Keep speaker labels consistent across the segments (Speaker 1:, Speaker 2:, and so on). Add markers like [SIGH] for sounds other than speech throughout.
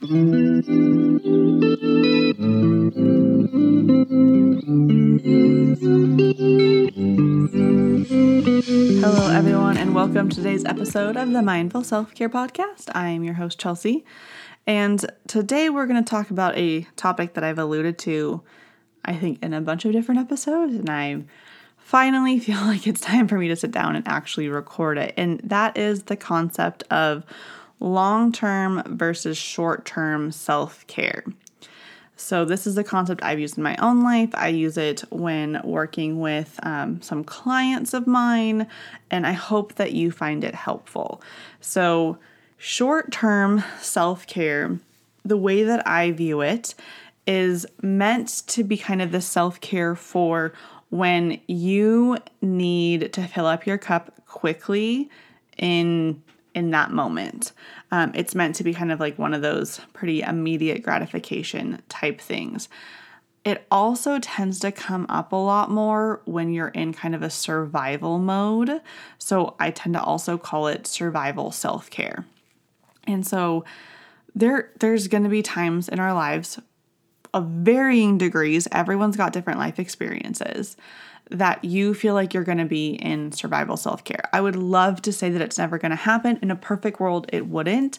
Speaker 1: Hello, everyone, and welcome to today's episode of the Mindful Self Care Podcast. I am your host, Chelsea, and today we're going to talk about a topic that I've alluded to, I think, in a bunch of different episodes, and I finally [LAUGHS] feel like it's time for me to sit down and actually record it. And that is the concept of long term versus short term self care. So, this is a concept I've used in my own life. I use it when working with um, some clients of mine, and I hope that you find it helpful. So, short term self care, the way that I view it, is meant to be kind of the self care for when you need to fill up your cup quickly in in that moment. Um, it's meant to be kind of like one of those pretty immediate gratification type things. It also tends to come up a lot more when you're in kind of a survival mode. So I tend to also call it survival self care. And so there there's going to be times in our lives of varying degrees. Everyone's got different life experiences that you feel like you're going to be in survival self care. I would love to say that it's never going to happen. In a perfect world, it wouldn't.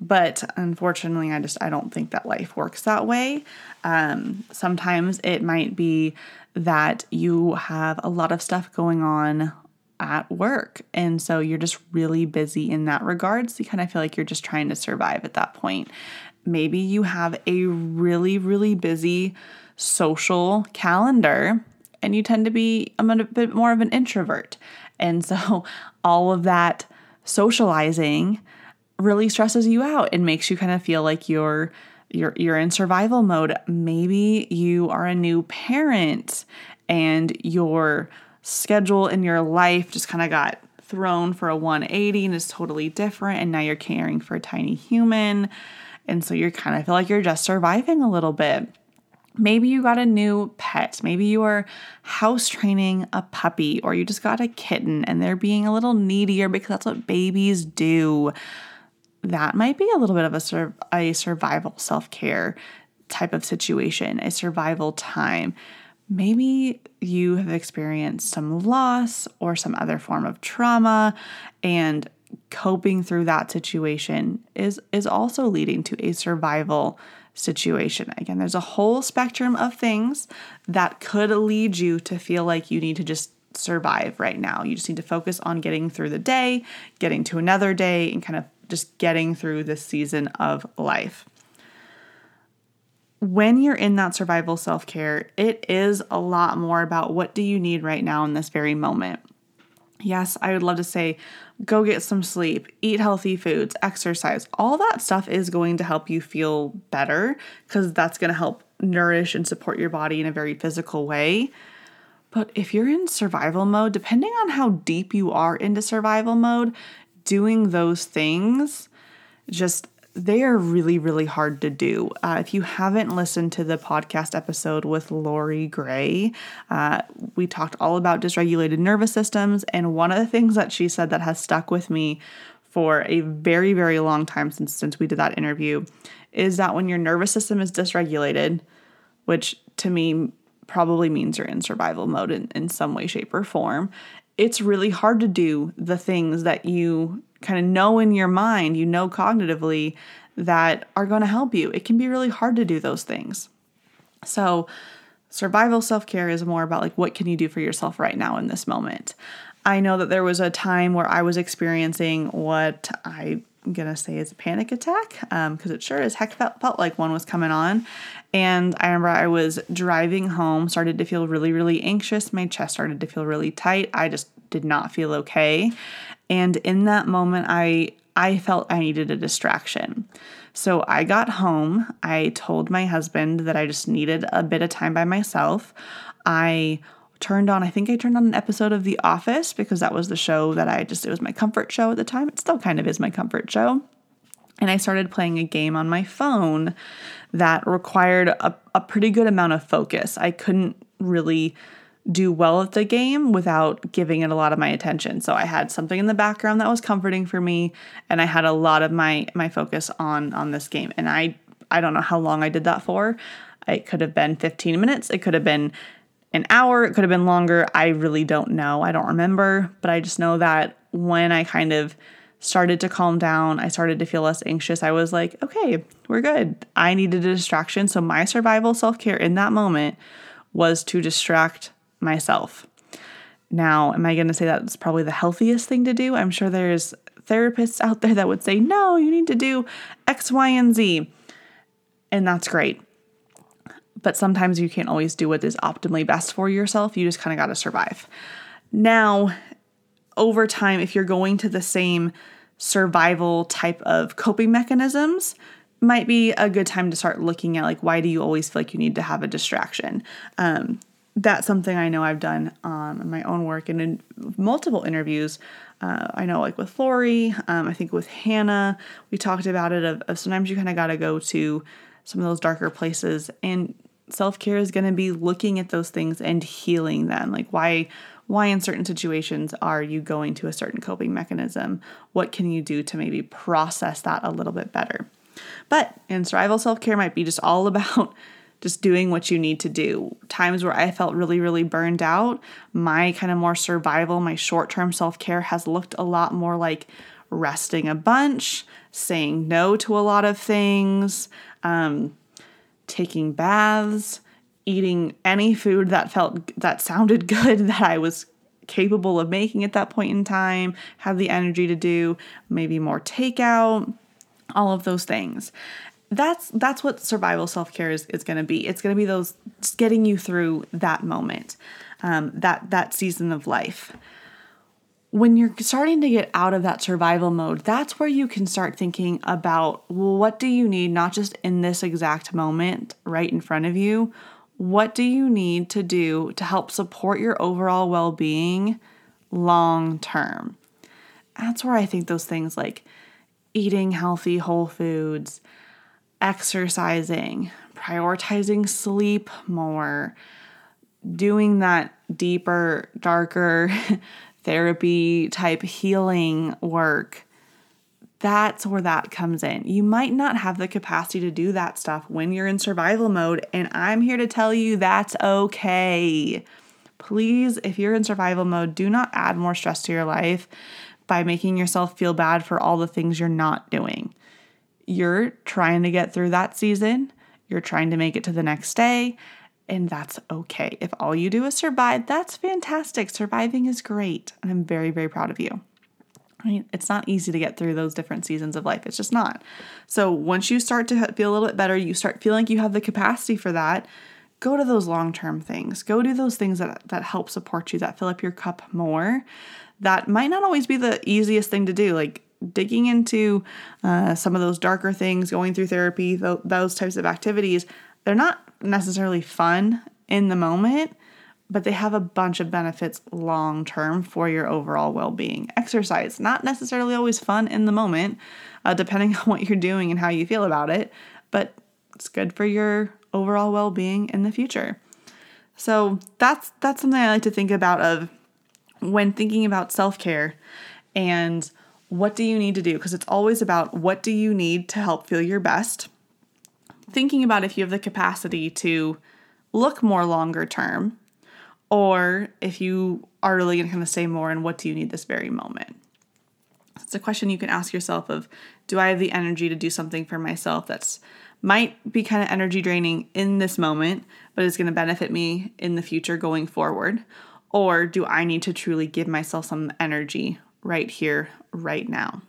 Speaker 1: But unfortunately, I just I don't think that life works that way. Um, sometimes it might be that you have a lot of stuff going on at work, and so you're just really busy in that regard. So you kind of feel like you're just trying to survive at that point. Maybe you have a really really busy social calendar and you tend to be a bit more of an introvert. And so [LAUGHS] all of that socializing really stresses you out and makes you kind of feel like you're you're you're in survival mode. Maybe you are a new parent and your schedule in your life just kind of got thrown for a 180 and is totally different and now you're caring for a tiny human and so you're kind of feel like you're just surviving a little bit. Maybe you got a new pet. Maybe you are house training a puppy, or you just got a kitten and they're being a little needier because that's what babies do. That might be a little bit of a, sur- a survival self care type of situation, a survival time. Maybe you have experienced some loss or some other form of trauma, and coping through that situation is, is also leading to a survival situation. Again, there's a whole spectrum of things that could lead you to feel like you need to just survive right now. You just need to focus on getting through the day, getting to another day, and kind of just getting through this season of life. When you're in that survival self care, it is a lot more about what do you need right now in this very moment. Yes, I would love to say go get some sleep, eat healthy foods, exercise. All that stuff is going to help you feel better because that's going to help nourish and support your body in a very physical way. But if you're in survival mode, depending on how deep you are into survival mode, doing those things just they are really, really hard to do. Uh, if you haven't listened to the podcast episode with Lori Gray, uh, we talked all about dysregulated nervous systems. And one of the things that she said that has stuck with me for a very, very long time since, since we did that interview is that when your nervous system is dysregulated, which to me probably means you're in survival mode in, in some way, shape, or form, it's really hard to do the things that you kind of know in your mind, you know cognitively that are going to help you. It can be really hard to do those things. So, survival self-care is more about like what can you do for yourself right now in this moment. I know that there was a time where I was experiencing what I'm gonna say is a panic attack because um, it sure as heck felt, felt like one was coming on. And I remember I was driving home, started to feel really, really anxious. My chest started to feel really tight. I just did not feel okay. And in that moment, I I felt I needed a distraction. So I got home. I told my husband that I just needed a bit of time by myself. I turned on, I think I turned on an episode of The Office because that was the show that I just, it was my comfort show at the time. It still kind of is my comfort show. And I started playing a game on my phone that required a, a pretty good amount of focus. I couldn't really do well at the game without giving it a lot of my attention. So I had something in the background that was comforting for me and I had a lot of my my focus on on this game. And I I don't know how long I did that for. It could have been 15 minutes, it could have been an hour, it could have been longer. I really don't know. I don't remember, but I just know that when I kind of started to calm down, I started to feel less anxious. I was like, okay, we're good. I needed a distraction. So my survival self care in that moment was to distract myself. Now, am I going to say that's probably the healthiest thing to do? I'm sure there's therapists out there that would say, no, you need to do X, Y, and Z. And that's great. But sometimes you can't always do what is optimally best for yourself. You just kind of got to survive. Now, over time, if you're going to the same survival type of coping mechanisms, might be a good time to start looking at like why do you always feel like you need to have a distraction um, that's something I know I've done um, in my own work and in multiple interviews. Uh, I know, like with Lori, um, I think with Hannah, we talked about it. Of, of sometimes you kind of got to go to some of those darker places, and self care is going to be looking at those things and healing them. Like why, why in certain situations are you going to a certain coping mechanism? What can you do to maybe process that a little bit better? But in survival self care might be just all about just doing what you need to do. Times where I felt really, really burned out, my kind of more survival, my short term self care has looked a lot more like resting a bunch, saying no to a lot of things, um, taking baths, eating any food that felt that sounded [LAUGHS] good that I was capable of making at that point in time, have the energy to do, maybe more takeout, all of those things that's that's what survival self-care is, is going to be. It's going to be those getting you through that moment um, that that season of life. When you're starting to get out of that survival mode that's where you can start thinking about well, what do you need not just in this exact moment right in front of you. What do you need to do to help support your overall well-being long term? That's where i think those things like eating healthy whole foods exercising, prioritizing sleep more, doing that deeper, darker [LAUGHS] therapy type healing work. That's where that comes in. You might not have the capacity to do that stuff when you're in survival mode, and I'm here to tell you that's okay. Please, if you're in survival mode, do not add more stress to your life by making yourself feel bad for all the things you're not doing. You're trying to get through that season, you're trying to make it to the next day, and that's okay. If all you do is survive, that's fantastic. Surviving is great, and I'm very, very proud of you. I mean, it's not easy to get through those different seasons of life. It's just not. So once you start to feel a little bit better, you start feeling like you have the capacity for that. Go to those long term things. Go do those things that, that help support you, that fill up your cup more. That might not always be the easiest thing to do. Like digging into uh, some of those darker things, going through therapy, th- those types of activities, they're not necessarily fun in the moment, but they have a bunch of benefits long term for your overall well being. Exercise, not necessarily always fun in the moment, uh, depending [LAUGHS] on what you're doing and how you feel about it, but it's good for your overall well being in the future. So that's that's something I like to think about of when thinking about self care and what do you need to do? Because it's always about what do you need to help feel your best. Thinking about if you have the capacity to look more longer term, or if you are really going to kind of say more and what do you need this very moment. It's a question you can ask yourself of do I have the energy to do something for myself that's might be kind of energy draining in this moment, but is going to benefit me in the future going forward? Or do I need to truly give myself some energy right here, right now.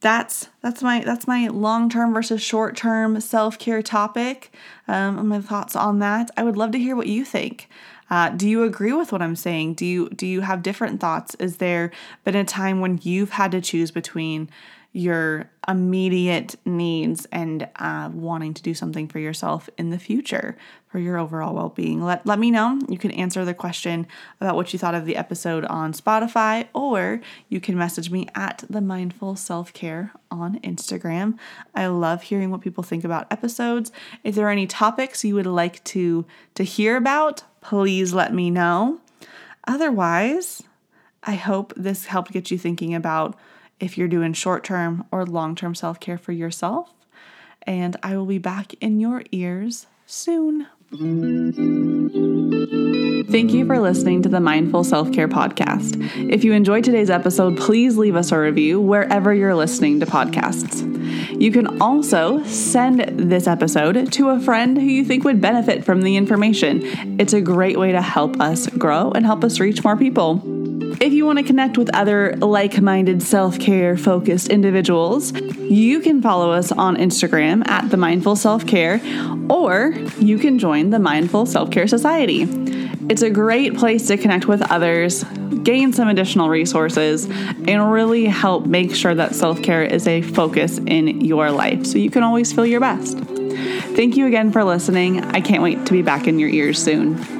Speaker 1: That's that's my that's my long term versus short term self care topic. Um, my thoughts on that. I would love to hear what you think. Uh, do you agree with what I'm saying? Do you do you have different thoughts? Is there been a time when you've had to choose between your immediate needs and uh, wanting to do something for yourself in the future for your overall well being. Let, let me know. You can answer the question about what you thought of the episode on Spotify, or you can message me at the Mindful Self Care on Instagram. I love hearing what people think about episodes. If there are any topics you would like to, to hear about, please let me know. Otherwise, I hope this helped get you thinking about if you're doing short term or long term self care for yourself. And I will be back in your ears soon. Thank you for listening to the Mindful Self Care Podcast. If you enjoyed today's episode, please leave us a review wherever you're listening to podcasts. You can also send this episode to a friend who you think would benefit from the information. It's a great way to help us grow and help us reach more people. If you want to connect with other like minded self care focused individuals, you can follow us on Instagram at The Mindful Self Care, or you can join the Mindful Self Care Society. It's a great place to connect with others, gain some additional resources, and really help make sure that self care is a focus in your life so you can always feel your best. Thank you again for listening. I can't wait to be back in your ears soon.